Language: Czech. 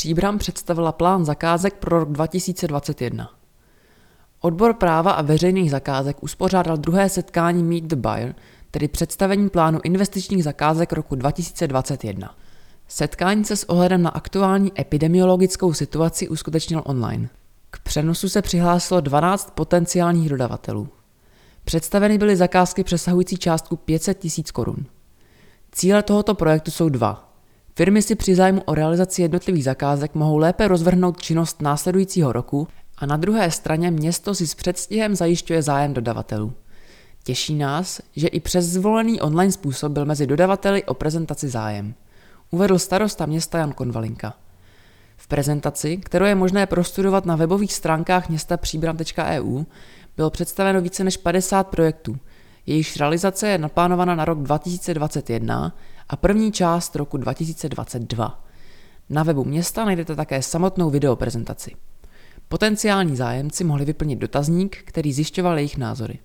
Příbram představila plán zakázek pro rok 2021. Odbor práva a veřejných zakázek uspořádal druhé setkání Meet the Buyer, tedy představení plánu investičních zakázek roku 2021. Setkání se s ohledem na aktuální epidemiologickou situaci uskutečnil online. K přenosu se přihlásilo 12 potenciálních dodavatelů. Představeny byly zakázky přesahující částku 500 tisíc korun. Cíle tohoto projektu jsou dva. Firmy si při zájmu o realizaci jednotlivých zakázek mohou lépe rozvrhnout činnost následujícího roku a na druhé straně město si s předstihem zajišťuje zájem dodavatelů. Těší nás, že i přes zvolený online způsob byl mezi dodavateli o prezentaci zájem. Uvedl starosta města Jan Konvalinka. V prezentaci, kterou je možné prostudovat na webových stránkách města příbram.eu, bylo představeno více než 50 projektů. Jejichž realizace je naplánována na rok 2021 a první část roku 2022. Na webu města najdete také samotnou videoprezentaci. Potenciální zájemci mohli vyplnit dotazník, který zjišťoval jejich názory.